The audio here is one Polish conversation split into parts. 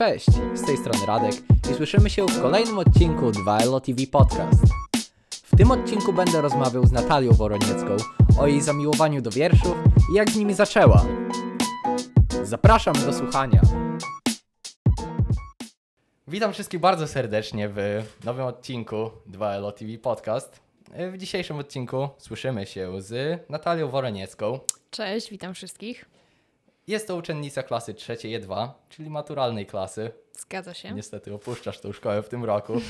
Cześć, z tej strony Radek i słyszymy się w kolejnym odcinku 2LO TV Podcast. W tym odcinku będę rozmawiał z Natalią Woroniecką o jej zamiłowaniu do wierszów i jak z nimi zaczęła. Zapraszam do słuchania. Witam wszystkich bardzo serdecznie w nowym odcinku 2LO TV Podcast. W dzisiejszym odcinku słyszymy się z Natalią Woroniecką. Cześć, witam wszystkich. Jest to uczennica klasy trzeciej E2, czyli maturalnej klasy. Zgadza się. Niestety opuszczasz tą szkołę w tym roku.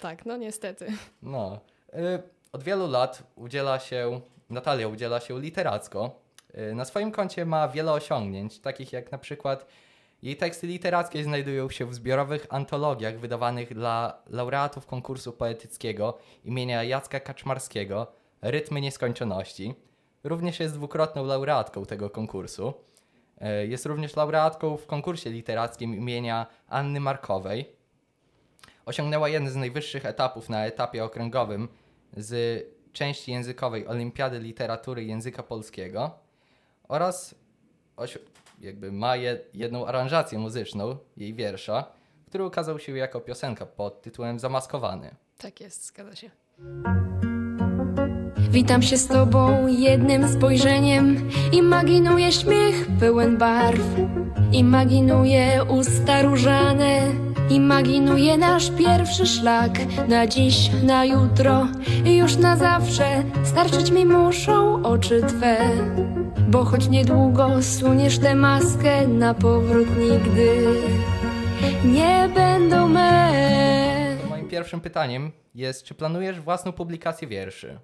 Tak, no niestety. No. Y, Od wielu lat udziela się, Natalia udziela się literacko. Y, Na swoim koncie ma wiele osiągnięć, takich jak na przykład jej teksty literackie znajdują się w zbiorowych antologiach wydawanych dla laureatów konkursu poetyckiego imienia Jacka Kaczmarskiego Rytmy Nieskończoności. Również jest dwukrotną laureatką tego konkursu. Y, Jest również laureatką w konkursie literackim imienia Anny Markowej. Osiągnęła jeden z najwyższych etapów na etapie okręgowym z części językowej Olimpiady Literatury Języka Polskiego oraz jakby ma je, jedną aranżację muzyczną jej wiersza, który ukazał się jako piosenka pod tytułem Zamaskowany. Tak jest, zgadza się. Witam się z tobą jednym spojrzeniem. Imaginuję śmiech pełen barw. Imaginuję usta różane. Imaginuję nasz pierwszy szlak. Na dziś, na jutro i już na zawsze. Starczyć mi muszą oczy twe. Bo choć niedługo suniesz tę maskę Na powrót nigdy nie będą me. Moim pierwszym pytaniem jest, czy planujesz własną publikację wierszy?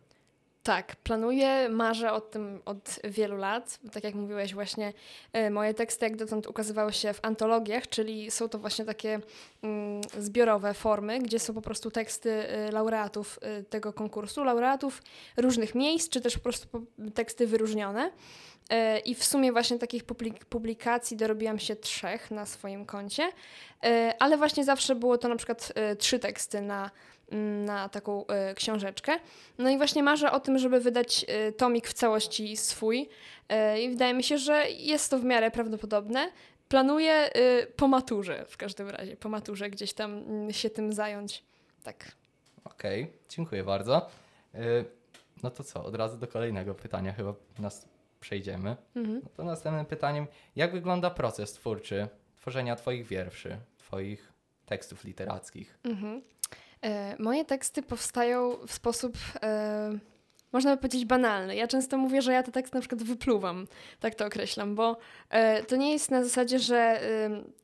Tak, planuję, marzę o tym od wielu lat. Tak jak mówiłeś, właśnie e, moje teksty jak dotąd ukazywały się w antologiach, czyli są to właśnie takie mm, zbiorowe formy, gdzie są po prostu teksty e, laureatów e, tego konkursu, laureatów różnych miejsc, czy też po prostu teksty wyróżnione. E, I w sumie właśnie takich publik- publikacji dorobiłam się trzech na swoim koncie, E, ale właśnie zawsze było to na przykład e, trzy teksty na, mm, na taką książeczkę. No i właśnie marzę o tym, żeby wydać tomik w całości swój i wydaje mi się, że jest to w miarę prawdopodobne. Planuję po maturze w każdym razie, po maturze gdzieś tam mm, się tym zająć. Tak. Okej, dziękuję bardzo. No to co, od razu do kolejnego pytania chyba nas przejdziemy. Mhm. No to następnym pytaniem, jak wygląda proces twórczy tworzenia Twoich wierszy, Twoich tekstów literackich? Mhm. E, moje teksty powstają w sposób, e, można by powiedzieć, banalny. Ja często mówię, że ja te teksty na przykład wypluwam, tak to określam, bo e, to nie jest na zasadzie, że e,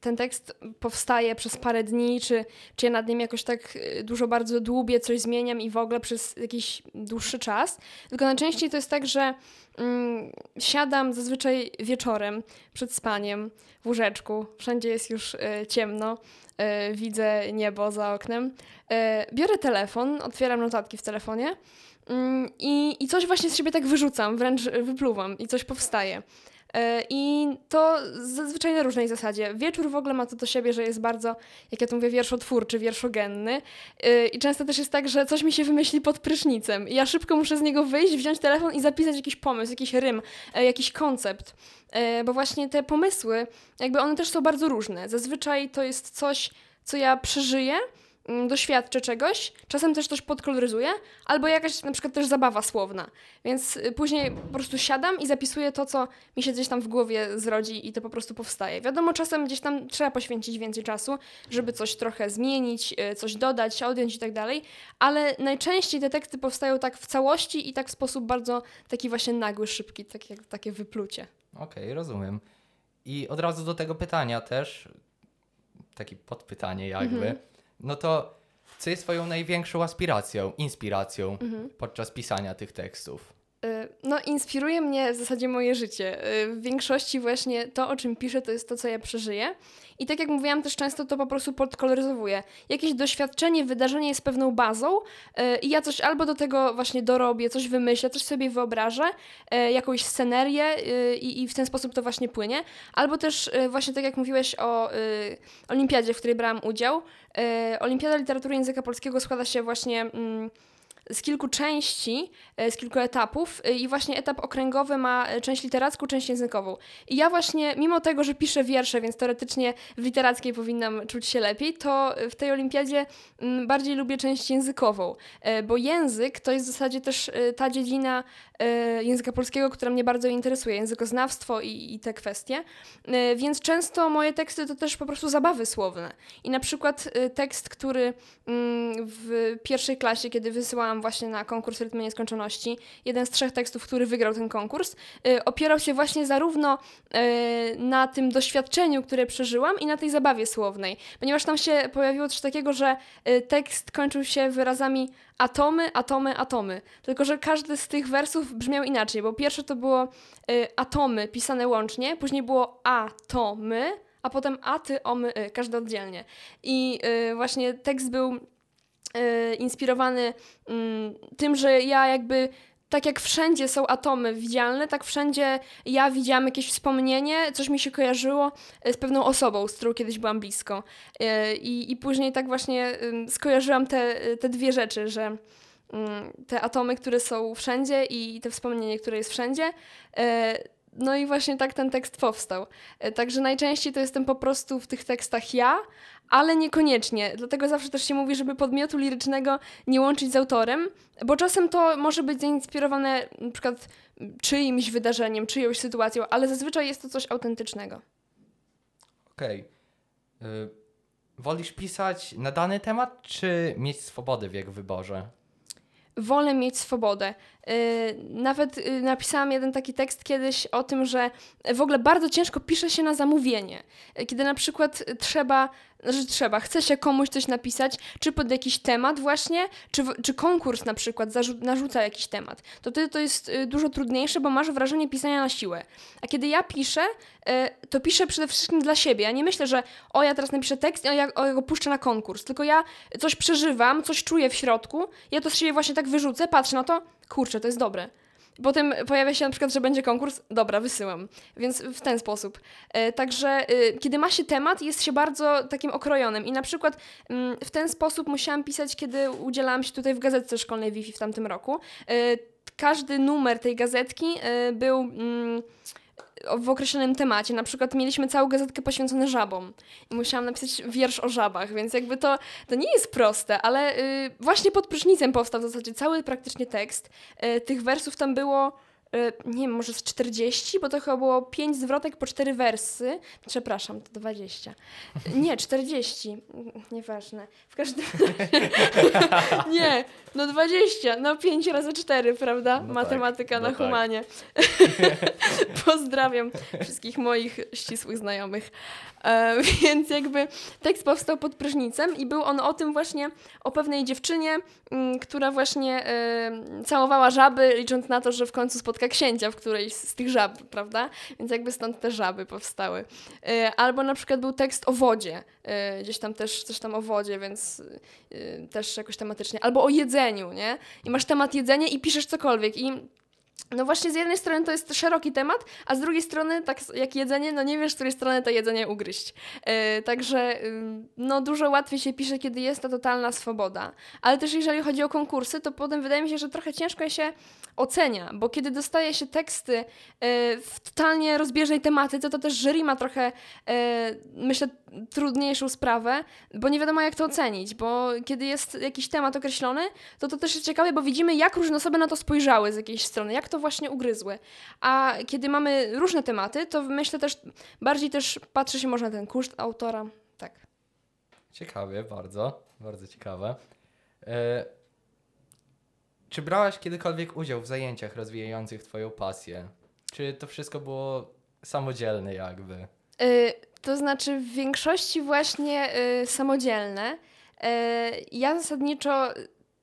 ten tekst powstaje przez parę dni, czy, czy ja nad nim jakoś tak e, dużo bardzo dłubię, coś zmieniam i w ogóle przez jakiś dłuższy czas, tylko najczęściej to jest tak, że mm, siadam zazwyczaj wieczorem przed spaniem w łóżeczku, wszędzie jest już e, ciemno, e, widzę niebo za oknem. Biorę telefon, otwieram notatki w telefonie i, i coś właśnie z siebie tak wyrzucam, wręcz wypluwam i coś powstaje. E, I to zazwyczaj na różnej zasadzie. Wieczór w ogóle ma to do siebie, że jest bardzo, jak ja to mówię, wierszotwórczy, wierszogenny. E, I często też jest tak, że coś mi się wymyśli pod prysznicem. I ja szybko muszę z niego wyjść, wziąć telefon i zapisać jakiś pomysł, jakiś rym, e, jakiś koncept. E, Bo właśnie te pomysły, jakby one też są bardzo różne. Zazwyczaj to jest coś, co ja przeżyję, mm, doświadczę czegoś, czasem też coś podkoloryzuję, albo jakaś na przykład też zabawa słowna. Więc y, później po prostu siadam i zapisuję to, co mi się gdzieś tam w głowie zrodzi i to po prostu powstaje. Wiadomo, czasem gdzieś tam trzeba poświęcić więcej czasu, żeby coś trochę zmienić, y, coś dodać, odjąć i tak dalej, ale najczęściej te teksty powstają tak w całości i tak w sposób bardzo taki właśnie nagły, szybki, tak jak, takie wyplucie. Okej, rozumiem. I od razu do tego pytania też, takie podpytanie jakby, Mhm. No to co jest Twoją największą aspiracją, inspiracją Mhm. podczas pisania tych tekstów? No, inspiruje mnie w zasadzie moje życie. Y, W większości właśnie to, o czym piszę, to jest to, co ja przeżyję. I tak jak mówiłam, też często to po prostu podkoloryzowuję. Jakieś doświadczenie, wydarzenie jest pewną bazą y, i ja coś albo do tego właśnie dorobię, coś wymyślę, coś sobie wyobrażę, y, jakąś scenerię i, w ten sposób to właśnie płynie. Albo też właśnie tak jak mówiłeś o olimpiadzie, w której brałam udział. Olimpiada Literatury Języka Polskiego składa się właśnie... mm, z kilku części, z kilku etapów i właśnie etap okręgowy ma część literacką, część językową. I ja właśnie, mimo tego, że piszę wiersze, więc teoretycznie w literackiej powinnam czuć się lepiej, to w tej olimpiadzie mm, bardziej lubię część językową, bo język to jest w zasadzie też ta dziedzina języka polskiego, która mnie bardzo interesuje, językoznawstwo i, i te kwestie, więc często moje teksty to też po prostu zabawy słowne. I na przykład tekst, który mm, w pierwszej klasie, kiedy wysyłałam właśnie na konkurs Rytmy Nieskończoności, jeden z trzech tekstów, który wygrał ten konkurs, y, opierał się właśnie zarówno y, na tym doświadczeniu, które przeżyłam i na tej zabawie słownej. Ponieważ tam się pojawiło coś takiego, że y, tekst kończył się wyrazami atomy, atomy, atomy. Tylko, że każdy z tych wersów brzmiał inaczej, bo pierwsze to było atomy pisane łącznie, później było atomy, a potem aty, omy, y, każdy oddzielnie. I właśnie tekst był inspirowany mm, tym, że ja jakby tak jak wszędzie są atomy widzialne, tak wszędzie ja widziałam jakieś wspomnienie, coś mi się kojarzyło z pewną osobą, z którą kiedyś byłam blisko. I, i później tak właśnie skojarzyłam te, te dwie rzeczy, że mm, te atomy, które są wszędzie i te wspomnienie, które jest wszędzie, no i właśnie tak ten tekst powstał. Także najczęściej to jestem po prostu w tych tekstach ja, ale niekoniecznie. Dlatego zawsze też się mówi, żeby podmiotu lirycznego nie łączyć z autorem, bo czasem to może być zainspirowane na przykład czyimś wydarzeniem, czyjąś sytuacją, ale zazwyczaj jest to coś autentycznego. Okej. Okay. Wolisz pisać na dany temat, czy mieć swobodę w jego wyborze? Wolę mieć swobodę. Y, nawet y, napisałam jeden taki tekst kiedyś o tym, że w ogóle bardzo ciężko pisze się na zamówienie. Kiedy na przykład trzeba że trzeba, chce się komuś coś napisać, czy pod jakiś temat właśnie, czy, czy konkurs na przykład narzuca jakiś temat, to wtedy to jest y, dużo trudniejsze, bo masz wrażenie pisania na siłę. A kiedy ja piszę, y, to piszę przede wszystkim dla siebie. Ja nie myślę, że o, ja teraz napiszę tekst i o, ja, o, ja go puszczę na konkurs, tylko ja coś przeżywam, coś czuję w środku, ja to z siebie właśnie tak wyrzucę, patrzę na to, kurczę, to jest dobre. Potem pojawia się na przykład, że będzie konkurs, dobra, wysyłam. Więc w ten sposób. E, także y, kiedy ma się temat, jest się bardzo takim okrojonym. I na przykład mm, w ten sposób musiałam pisać, kiedy udzielałam się tutaj w gazetce szkolnej Wi-Fi w tamtym roku. E, każdy numer tej gazetki e, był mm, w określonym temacie. Na przykład mieliśmy całą gazetkę poświęconą żabom i musiałam napisać wiersz o żabach, więc jakby to, to nie jest proste, ale y, właśnie pod prysznicem powstał w zasadzie cały praktycznie tekst. Y, tych wersów tam było nie wiem, może z 40, bo to chyba było 5 zwrotek po 4 wersy. Przepraszam, to 20. Nie, 40. Nieważne. W każdym razie. nie, no 20. No 5 razy 4, prawda? No Matematyka tak, no na tak. humanie. Pozdrawiam wszystkich moich ścisłych znajomych. E, więc jakby tekst powstał pod prysznicem i był on o tym właśnie, o pewnej dziewczynie, m, mm, która właśnie e, całowała żaby, licząc na to, że w końcu spotka księcia w którejś z tych żab, prawda? Więc jakby stąd te żaby powstały. E, albo na przykład był tekst o wodzie, e, gdzieś tam też coś tam o wodzie, więc e, też jakoś tematycznie. Albo o jedzeniu, nie? I masz temat jedzenia i piszesz cokolwiek i no właśnie z jednej strony to jest szeroki temat, a z drugiej strony, tak jak jedzenie, no nie wiesz, z której strony to jedzenie ugryźć. Yy, także yy, no dużo łatwiej się pisze, kiedy jest ta totalna swoboda. Ale też jeżeli chodzi o konkursy, to potem wydaje mi się, że trochę ciężko się ocenia, bo kiedy dostaje się teksty yy, w totalnie rozbieżnej tematyce, to też jury ma trochę, myślę, trudniejszą sprawę, bo nie wiadomo jak to ocenić, bo kiedy jest jakiś temat określony, to to też jest ciekawe, bo widzimy jak różne osoby na to spojrzały z jakiejś strony, jak to właśnie ugryzły. A kiedy mamy różne tematy, to myślę też, bardziej też patrzy się można na ten koszt autora. Tak. Ciekawie, bardzo, bardzo ciekawe. E, czy brałaś kiedykolwiek udział w zajęciach rozwijających Twoją pasję? Czy to wszystko było samodzielne jakby? E, to znaczy w większości właśnie y, samodzielne. E, ja zasadniczo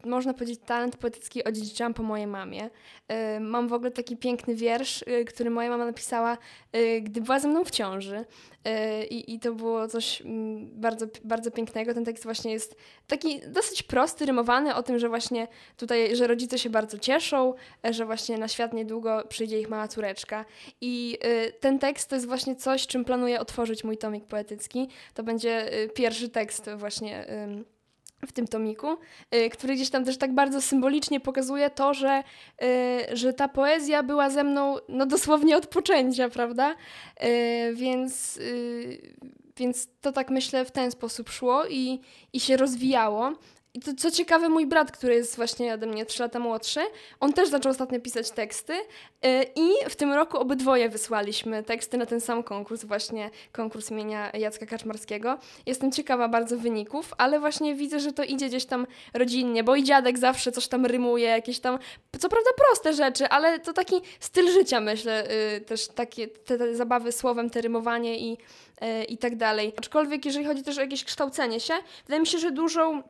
można powiedzieć, talent poetycki odziedziczyłam po mojej mamie. Y, mam w ogóle taki piękny wiersz, y, który moja mama napisała, y, gdy była ze mną w ciąży. I, I to było coś mm, bardzo, bardzo pięknego. Ten tekst właśnie jest taki dosyć prosty, rymowany o tym, że właśnie tutaj, że rodzice się bardzo cieszą, że właśnie na świat niedługo przyjdzie ich mała córeczka. I ten tekst to jest właśnie coś, czym planuję otworzyć mój tomik poetycki. To będzie pierwszy tekst właśnie w tym tomiku, y, który gdzieś tam też tak bardzo symbolicznie pokazuje to, że, y, że ta poezja była ze mną no dosłownie od poczęcia, prawda? Y, Więc, więc to tak myślę w ten sposób szło i, i się rozwijało. I to, co ciekawe, mój brat, który jest właśnie ode mnie 3 lata młodszy, on też zaczął ostatnio pisać teksty y, i w tym roku obydwoje wysłaliśmy teksty na ten sam konkurs, właśnie konkurs imienia Jacka Kaczmarskiego. Jestem ciekawa bardzo wyników, ale właśnie widzę, że to idzie gdzieś tam rodzinnie, bo i dziadek zawsze coś tam rymuje, jakieś tam, co prawda proste rzeczy, ale to taki styl życia, myślę, y, też takie te, te zabawy słowem, te rymowanie i, y, i tak dalej. Aczkolwiek jeżeli chodzi też o jakieś kształcenie się, wydaje mi się, że dużą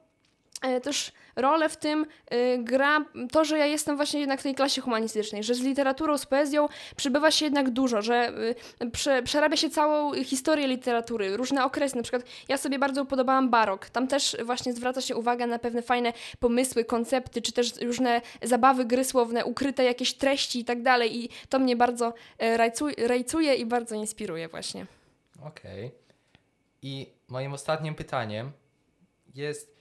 też rolę w tym y, gra to, że ja jestem właśnie jednak w tej klasie humanistycznej, że z literaturą, z poezją przybywa się jednak dużo, że y, prze, przerabia się całą historię literatury, różne okresy, na przykład ja sobie bardzo upodobałam barok, tam też właśnie zwraca się uwaga na pewne fajne pomysły, koncepty, czy też różne zabawy, gry słowne, ukryte jakieś treści i tak dalej i to mnie bardzo e, rajcu- rajcuje i bardzo inspiruje właśnie. Okej. I moim ostatnim pytaniem jest,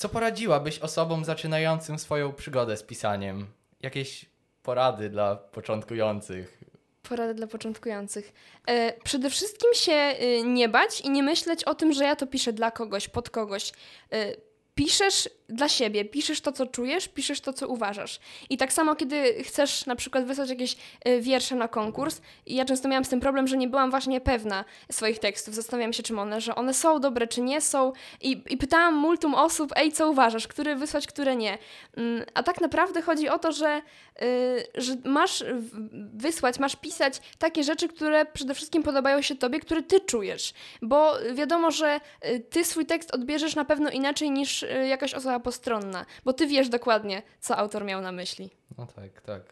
co poradziłabyś osobom zaczynającym swoją przygodę z pisaniem? Jakieś porady dla początkujących? Porada dla początkujących. E, przede wszystkim się e, nie bać i nie myśleć o tym, że ja to piszę dla kogoś, pod kogoś. E, piszesz dla siebie, piszesz to, co czujesz, piszesz to, co uważasz. I tak samo, kiedy chcesz na przykład wysłać jakieś e, wiersze na konkurs, ja często miałam z tym problem, że nie byłam właśnie pewna swoich tekstów. Zastanawiałam się, czym one, że one są dobre, czy nie są. I, i pytałam multum osób, ej, co uważasz, które wysłać, które nie. Mm, A tak naprawdę chodzi o to, że, y, że masz wysłać, masz pisać takie rzeczy, które przede wszystkim podobają się tobie, które ty czujesz. Bo wiadomo, że y, ty swój tekst odbierzesz na pewno inaczej niż y, jakaś osoba postronna, bo ty wiesz dokładnie, co autor miał na myśli. No tak, tak.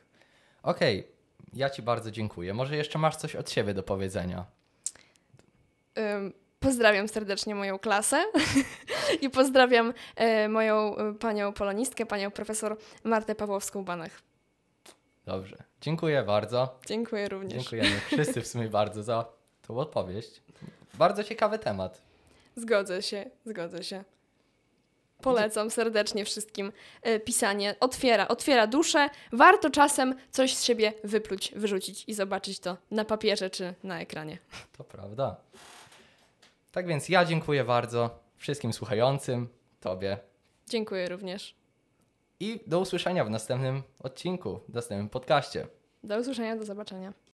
Okej, ja Ci bardzo dziękuję. Może jeszcze masz coś od siebie do powiedzenia? Ym, Pozdrawiam serdecznie moją klasę i pozdrawiam e, moją e, panią polonistkę, panią profesor Martę Pawłowską-Banach. Dobrze. Dziękuję bardzo. Dziękuję również. Dziękujemy wszyscy w sumie bardzo za tą odpowiedź. Bardzo ciekawy temat. Zgodzę się, zgodzę się. Polecam serdecznie wszystkim e, pisanie. Otwiera, otwiera duszę. Warto czasem coś z siebie wypluć, wyrzucić i zobaczyć to na papierze czy na ekranie. To prawda. Tak więc ja dziękuję bardzo wszystkim słuchającym, Tobie Dziękuję również. i do usłyszenia w następnym odcinku, w następnym podcaście. Do usłyszenia, do zobaczenia.